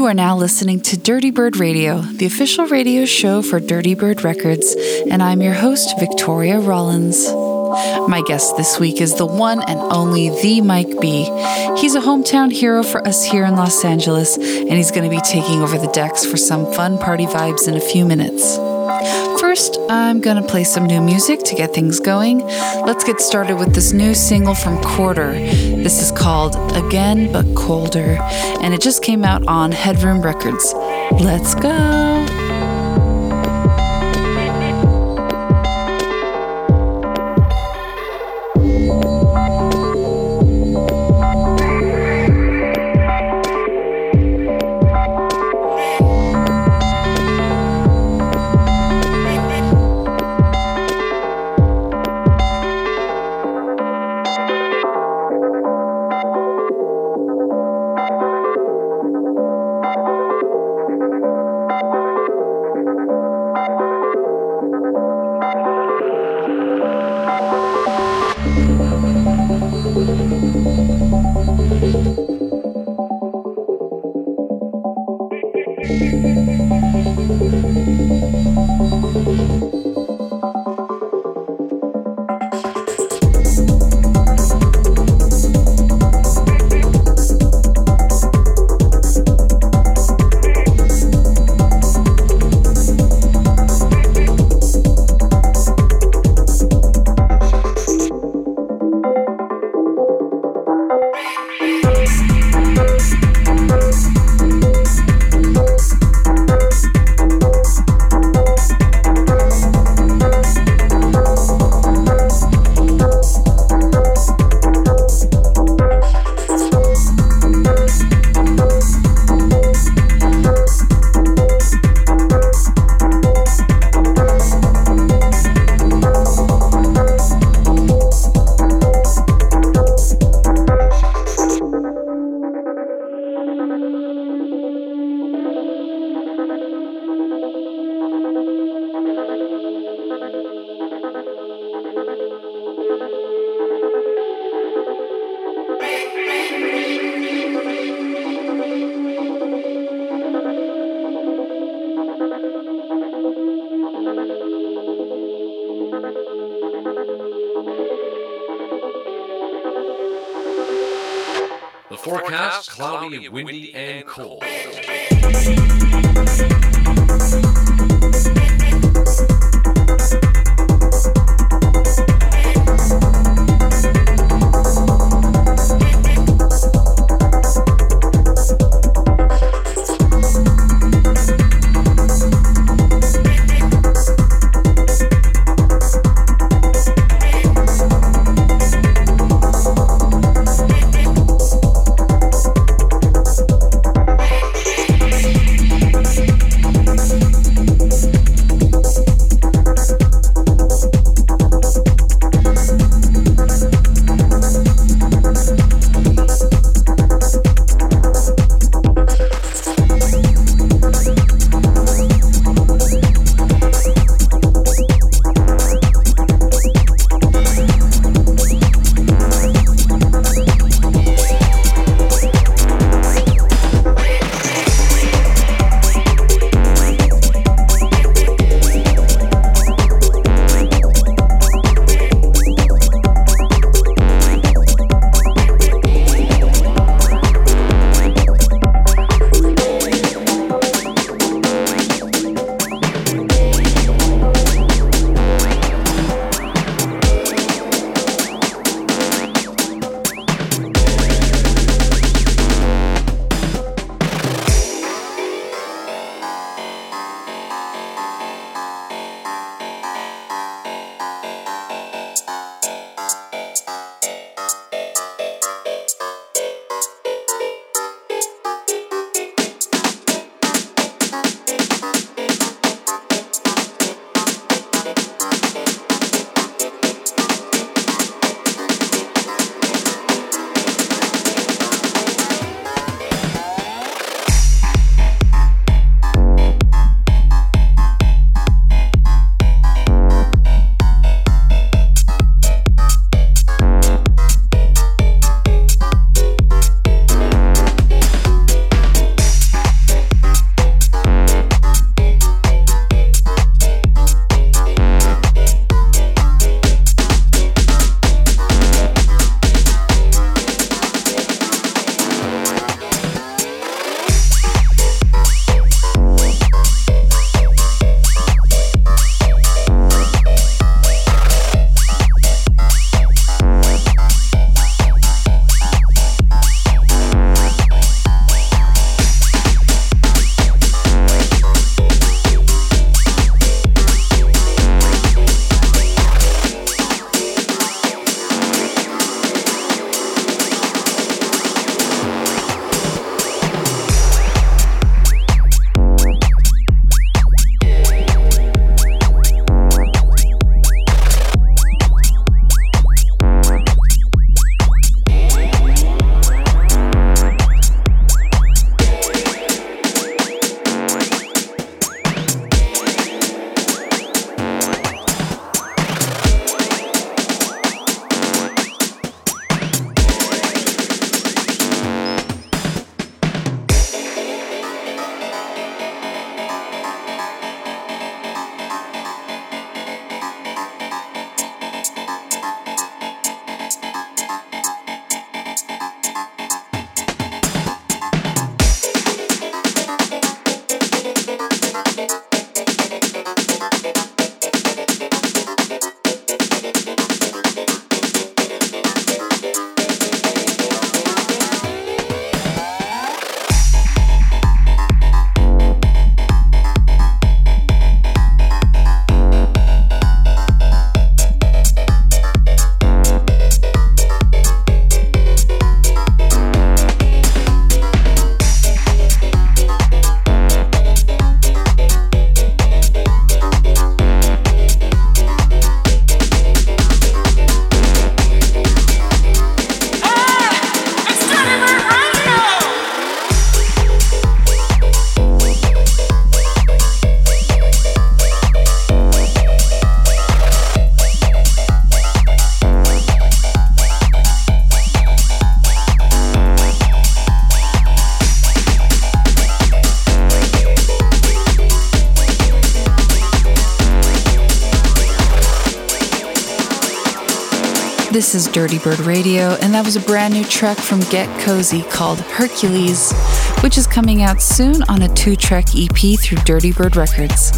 You are now listening to Dirty Bird Radio, the official radio show for Dirty Bird Records, and I'm your host, Victoria Rollins. My guest this week is the one and only the Mike B. He's a hometown hero for us here in Los Angeles, and he's going to be taking over the decks for some fun party vibes in a few minutes. First, I'm gonna play some new music to get things going. Let's get started with this new single from Quarter. This is called Again But Colder, and it just came out on Headroom Records. Let's go! This is Dirty Bird Radio, and that was a brand new track from Get Cozy called Hercules, which is coming out soon on a two track EP through Dirty Bird Records.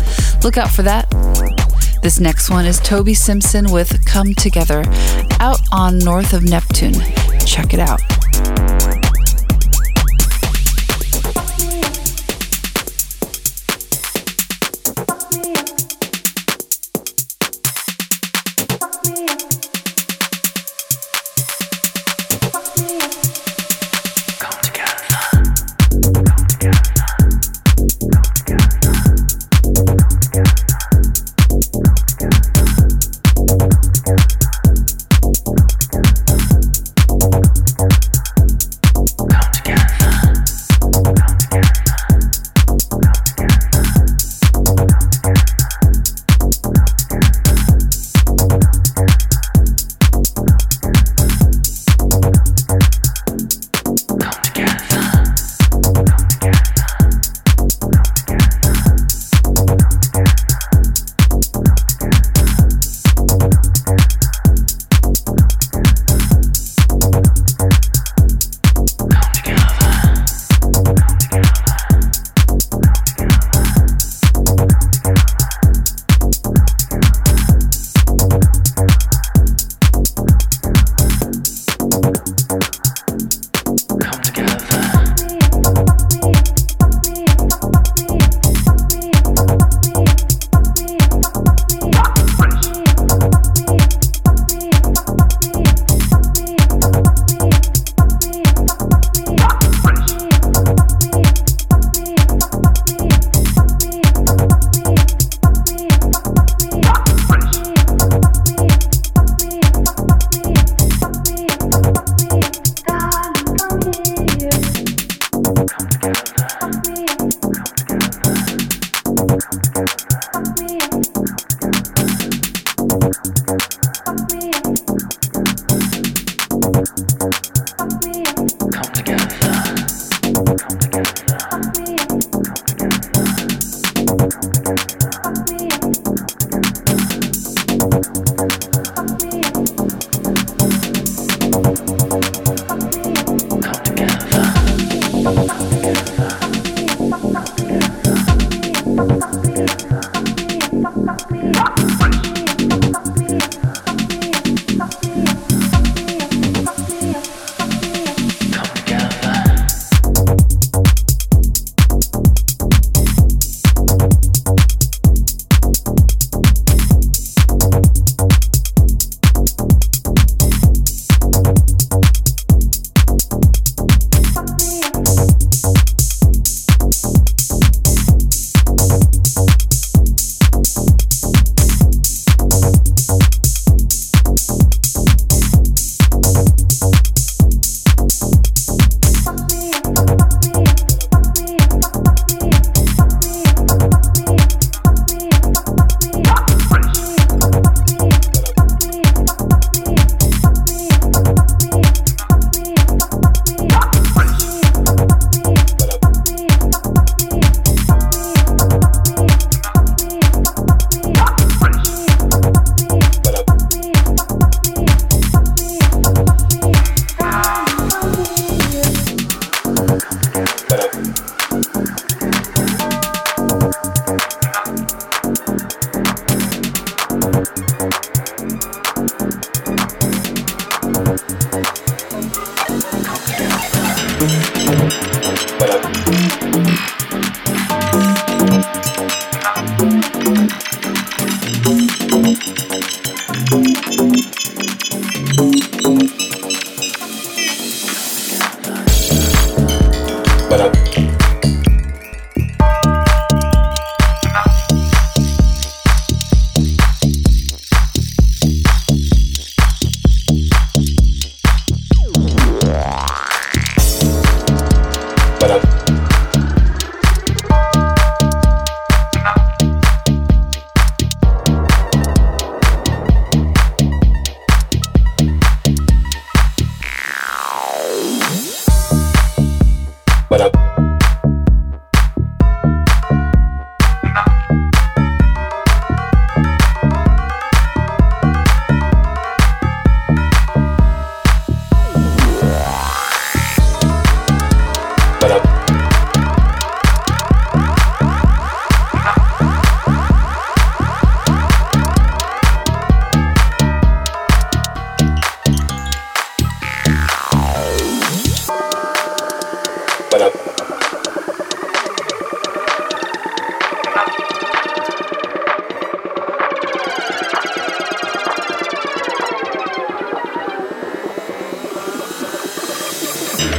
Look out for that. This next one is Toby Simpson with Come Together, out on North of Neptune. Check it out.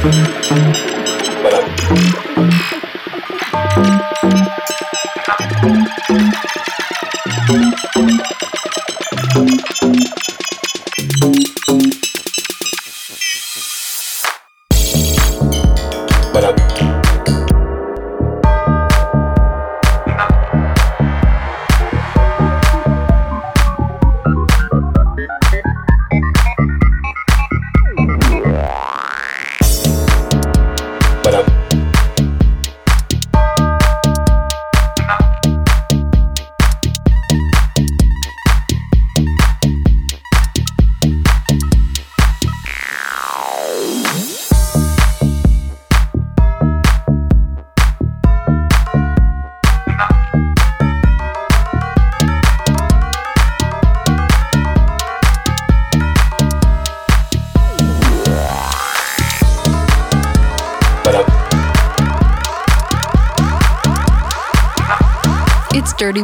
Dirty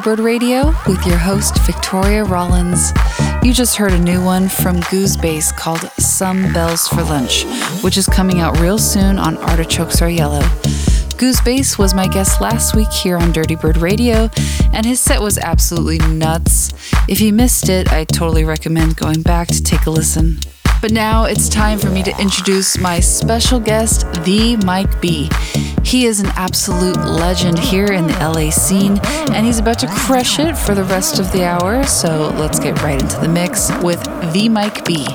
Bird Radio with your host, Victoria Rollins. You just heard a new one from Goose Bass called Some Bells for Lunch, which is coming out real soon on Artichokes Are Yellow. Goose Bass was my guest last week here on Dirty Bird Radio, and his set was absolutely nuts. If you missed it, I totally recommend going back to take a listen. But now it's time for me to introduce my special guest, the Mike B. He is an absolute legend here in the LA scene, and he's about to crush it for the rest of the hour. So let's get right into the mix with the Mike B.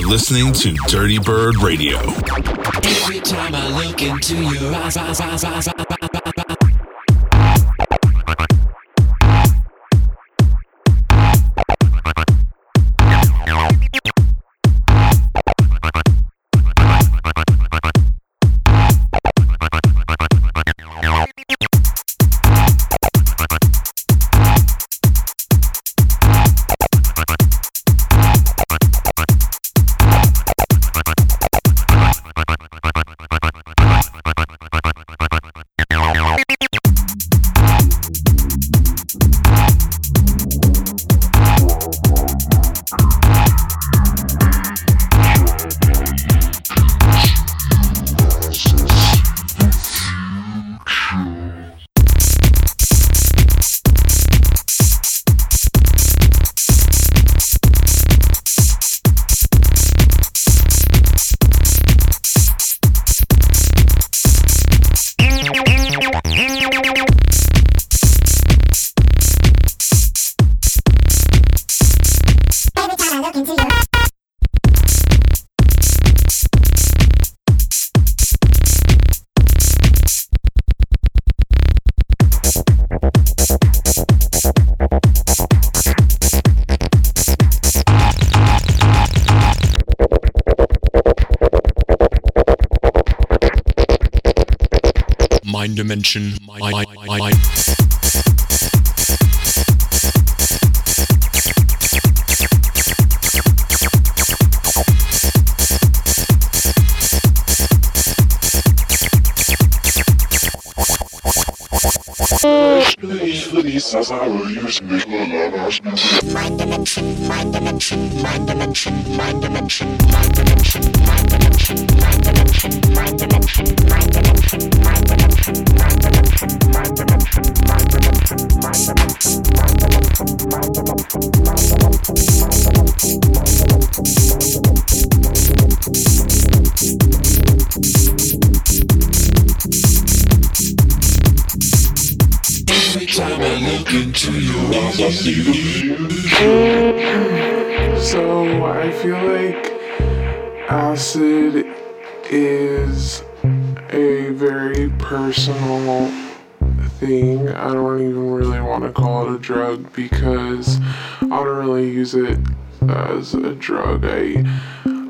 are listening to Dirty Bird Radio. Every time I look into your eyes, eyes, eyes, eyes, I don't even really want to call it a drug because I don't really use it as a drug. I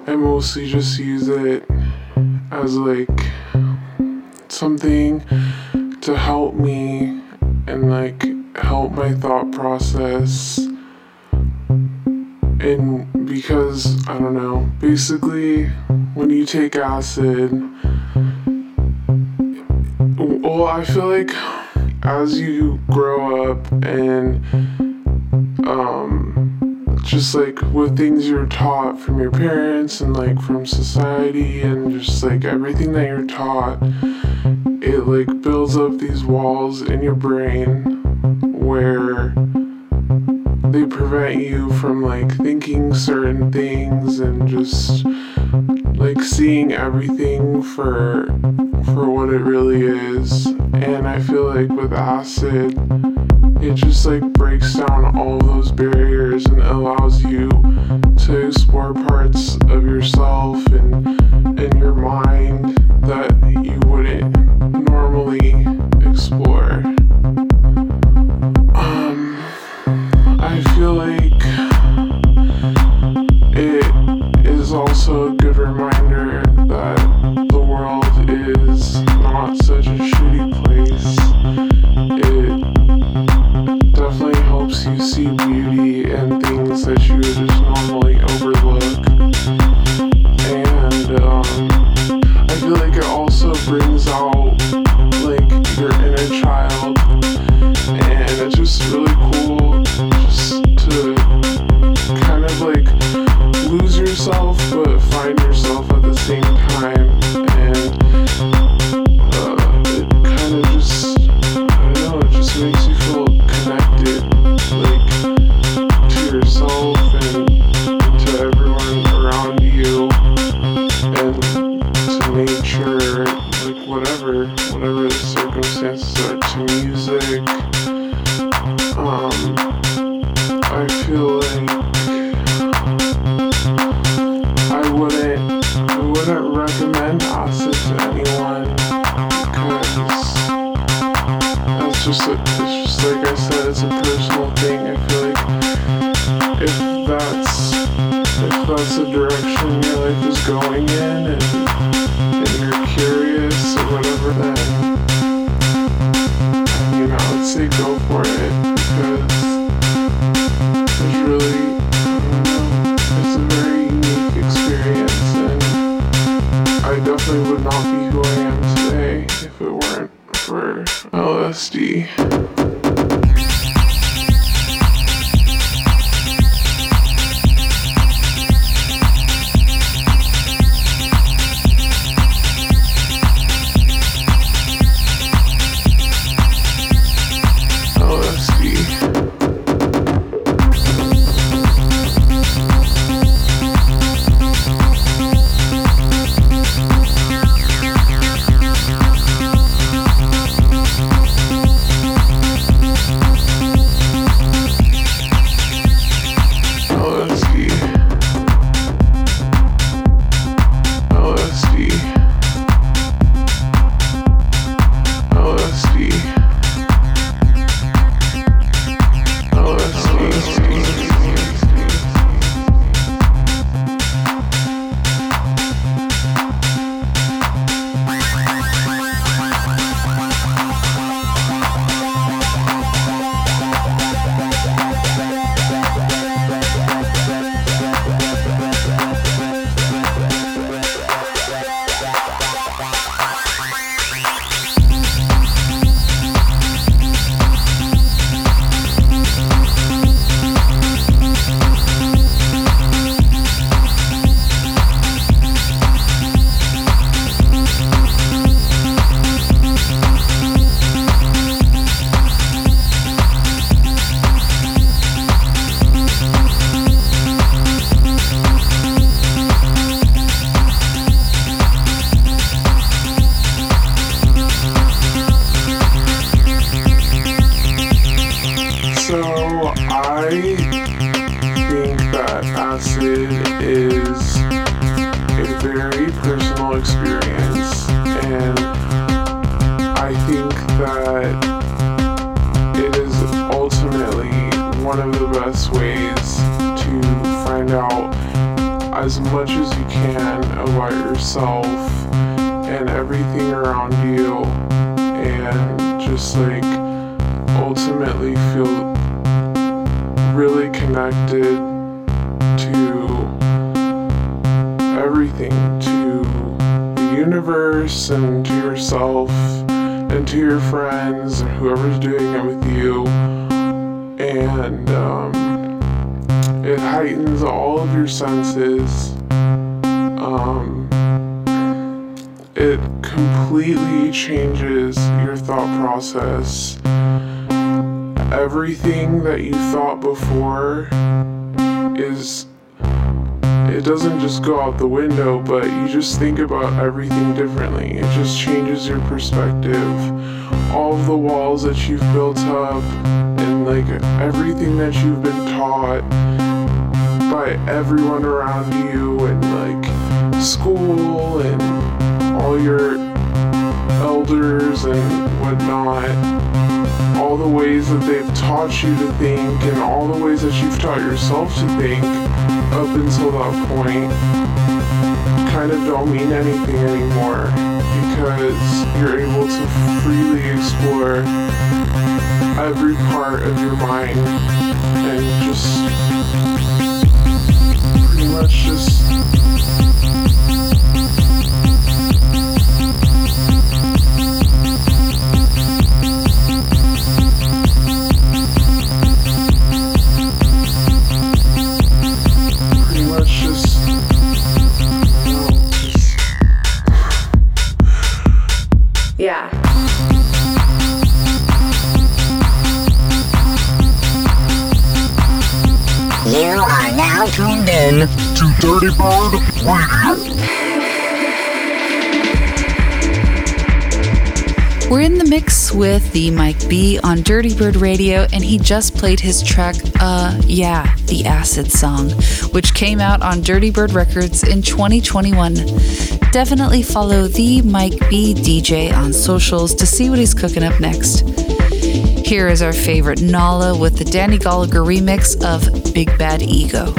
I mostly just use it as like something to help me and like help my thought process and because I don't know, basically, when you take acid, well, I feel like as you grow up and um, just like with things you're taught from your parents and like from society and just like everything that you're taught, it like builds up these walls in your brain where they prevent you from like thinking certain things and just like seeing everything for for what it really is. And i feel like with acid it just like breaks down all those barriers and allows you to explore parts of yourself and and your mind that you wouldn't normally explore. Um I feel like it is also a good reminder that haunt such a shitty place. It definitely helps you see beauty and things that you just normally overlook. And um, I feel like it also brings out. Everything that you thought before is it doesn't just go out the window, but you just think about everything differently. It just changes your perspective. All of the walls that you've built up and like everything that you've been taught by everyone around you and like school and all your elders and whatnot all the ways that they've taught you to think and all the ways that you've taught yourself to think up until that point kind of don't mean anything anymore because you're able to freely explore every part of your mind and just pretty much just Bird Radio. We're in the mix with the Mike B on Dirty Bird Radio, and he just played his track, uh, yeah, the Acid Song, which came out on Dirty Bird Records in 2021. Definitely follow the Mike B DJ on socials to see what he's cooking up next. Here is our favorite Nala with the Danny Gallagher remix of Big Bad Ego.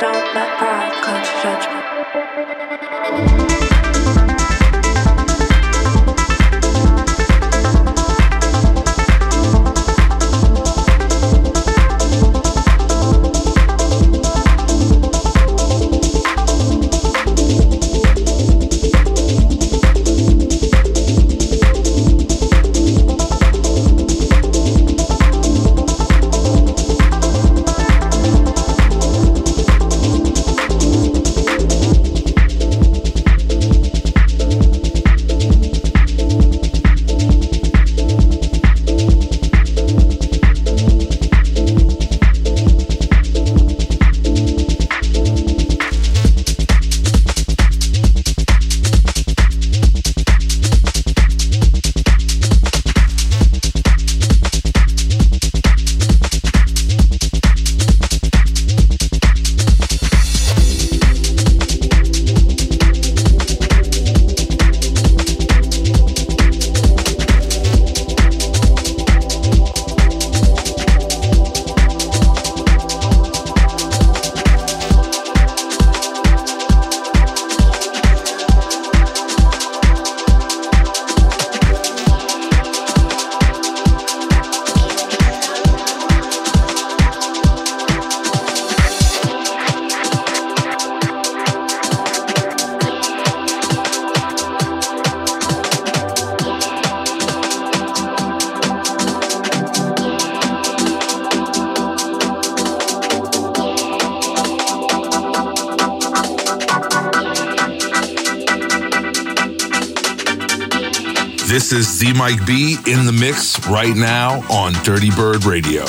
Don't let pride cloud your judgment. Mike B in the mix right now on Dirty Bird Radio.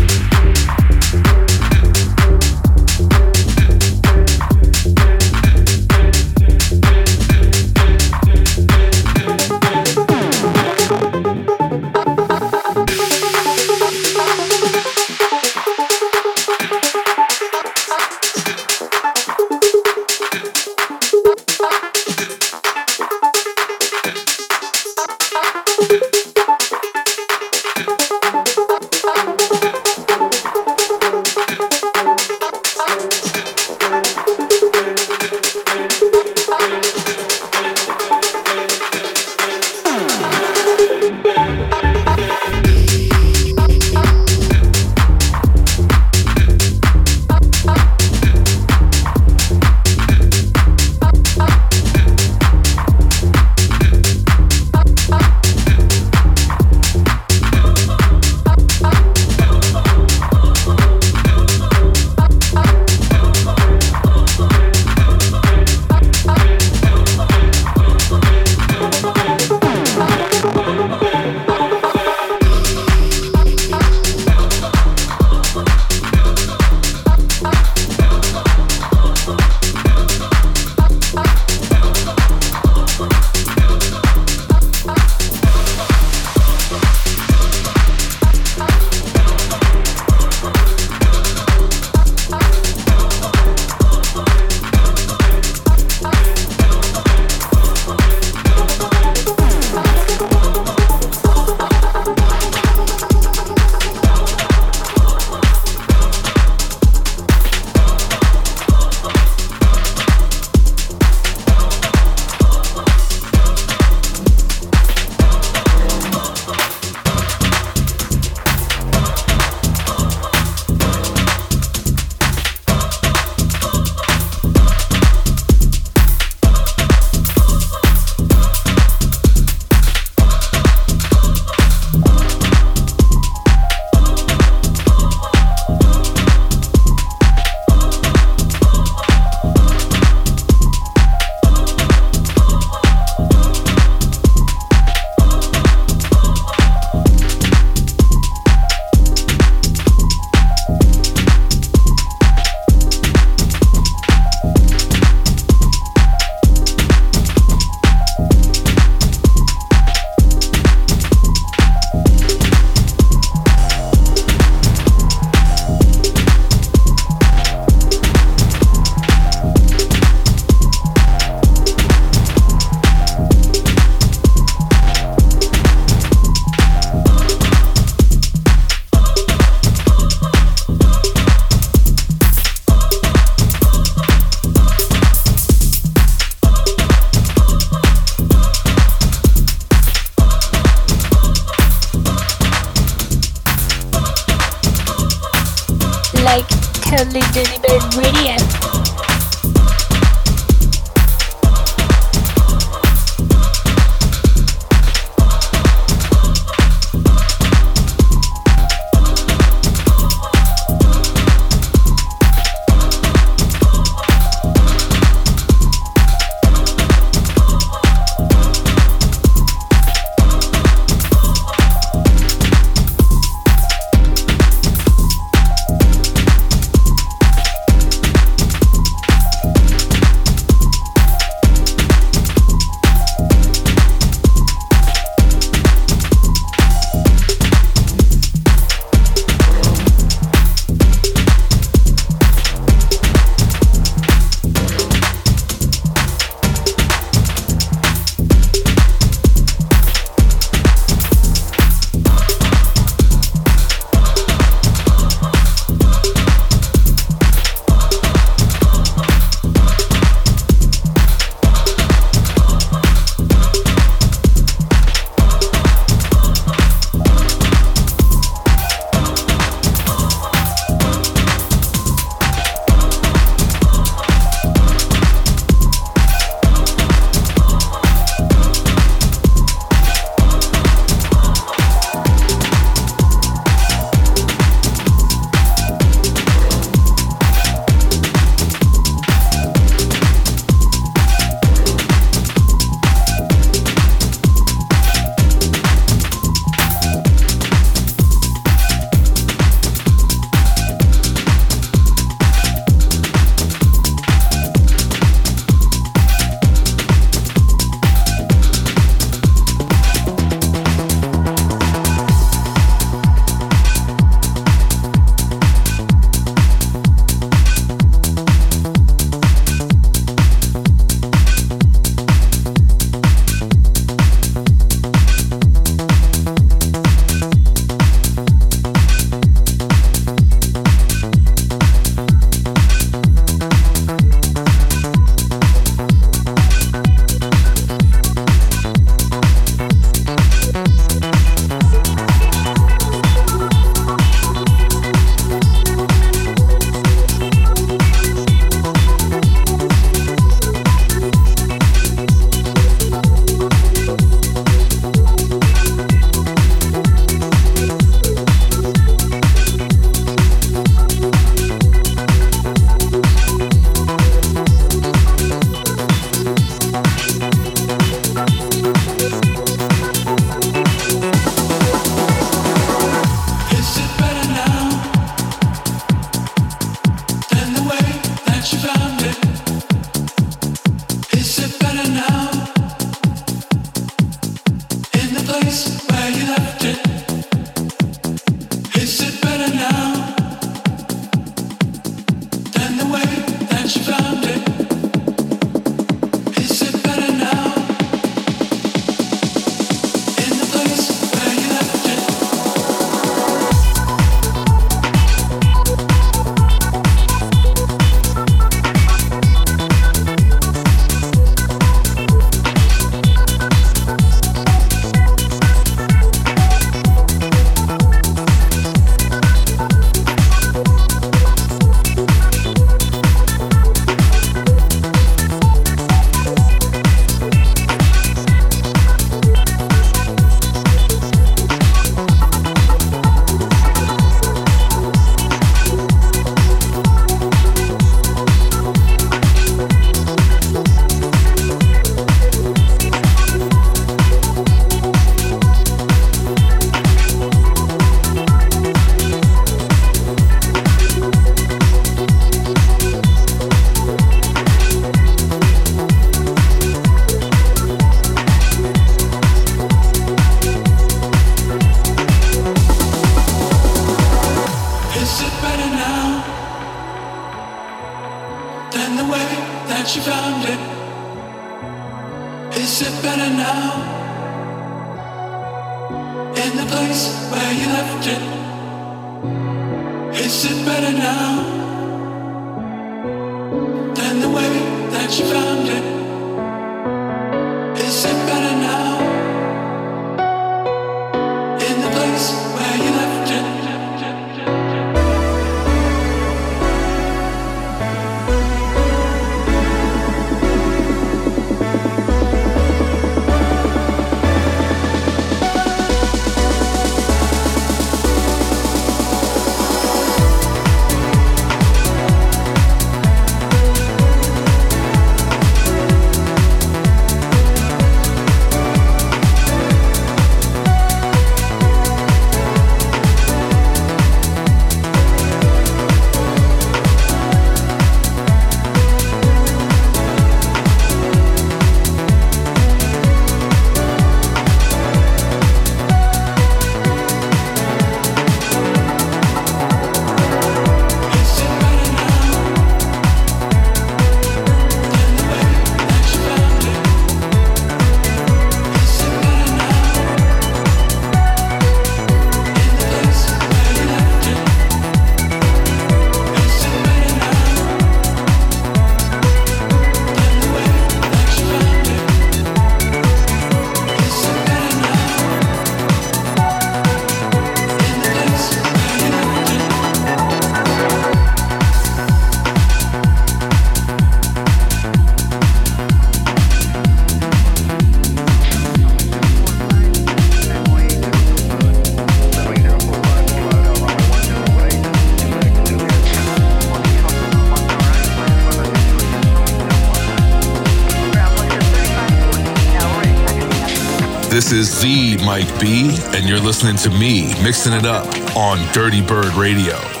The Mike B, and you're listening to me mixing it up on Dirty Bird Radio.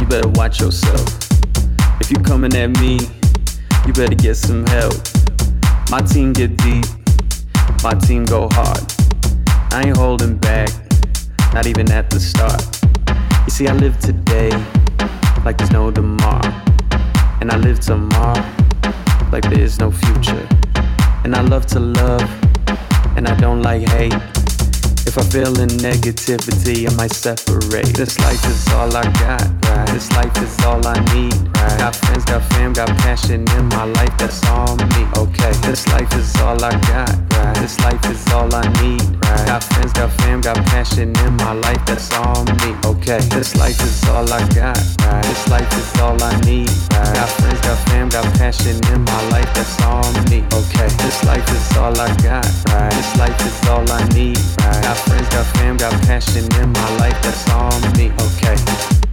you better watch yourself. If you coming at me, you better get some help. My team get deep, my team go hard. I ain't holding back, not even at the start. You see, I live today like there's no tomorrow, and I live tomorrow like there is no future. And I love to love, and I don't like hate negativity, I might separate. This life is all I got, right? This life is all I need, right? Got friends, got fam, got passion in my life, that's all me. Okay, this life is all I got, right? This life is all I need, right? Got friends, got fam, got passion in my life, that's all me. Okay, this life is all I got, right? This life is all I need, right? Got friends, got fam, got passion in my life, that's all me. Okay, this life is all I got, right? This life is all I need, right? Got friends, got fam, got passion in my life, that's all me. Okay. Okay.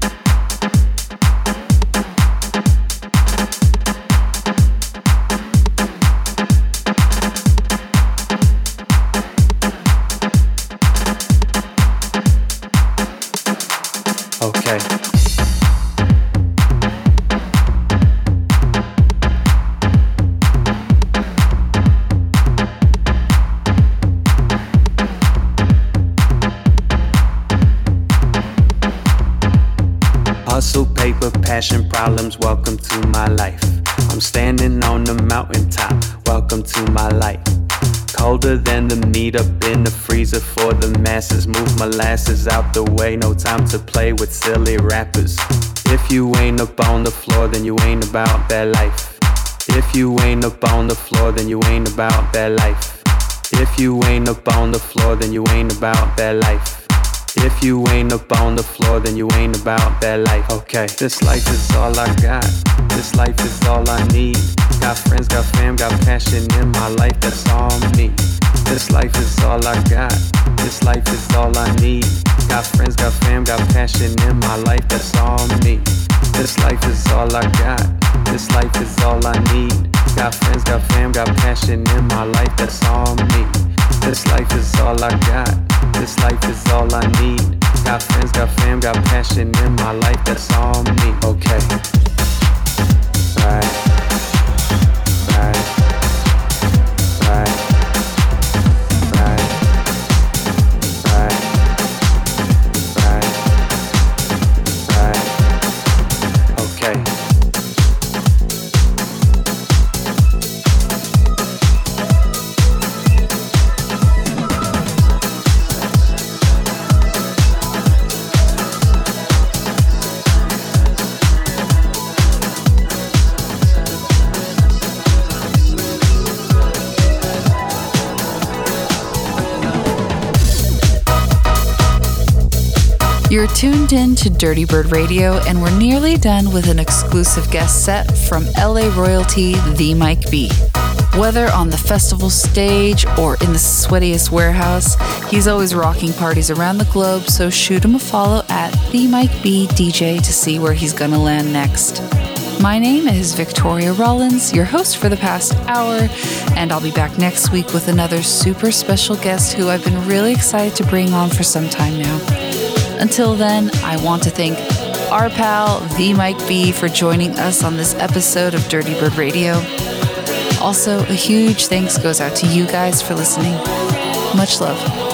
Passion, problems, welcome to my life. I'm standing on the mountaintop, welcome to my light. Colder than the meat up in the freezer for the masses. Move molasses out the way, no time to play with silly rappers. If you ain't up on the floor, then you ain't about that life. If you ain't up on the floor, then you ain't about that life. If you ain't up on the floor, then you ain't about that life. If you ain't up on the floor, then you ain't about that life. Okay, this life is all I got. This life is all I need. Got friends, got fam, got passion in my life. That's all me. This life is all I got. This life is all I need. Got friends, got fam, got passion in my life. That's all me. This life is all I got. This life is all I need. Got friends, got fam, got passion in my life. That's all me. This life is all I got. This life is all I need. Got friends, got fam, got passion in my life. That's all me. Okay. Right. You're tuned in to Dirty Bird Radio, and we're nearly done with an exclusive guest set from LA royalty, The Mike B. Whether on the festival stage or in the sweatiest warehouse, he's always rocking parties around the globe, so shoot him a follow at The Mike B DJ to see where he's gonna land next. My name is Victoria Rollins, your host for the past hour, and I'll be back next week with another super special guest who I've been really excited to bring on for some time now. Until then, I want to thank our pal, The Mike B, for joining us on this episode of Dirty Bird Radio. Also, a huge thanks goes out to you guys for listening. Much love.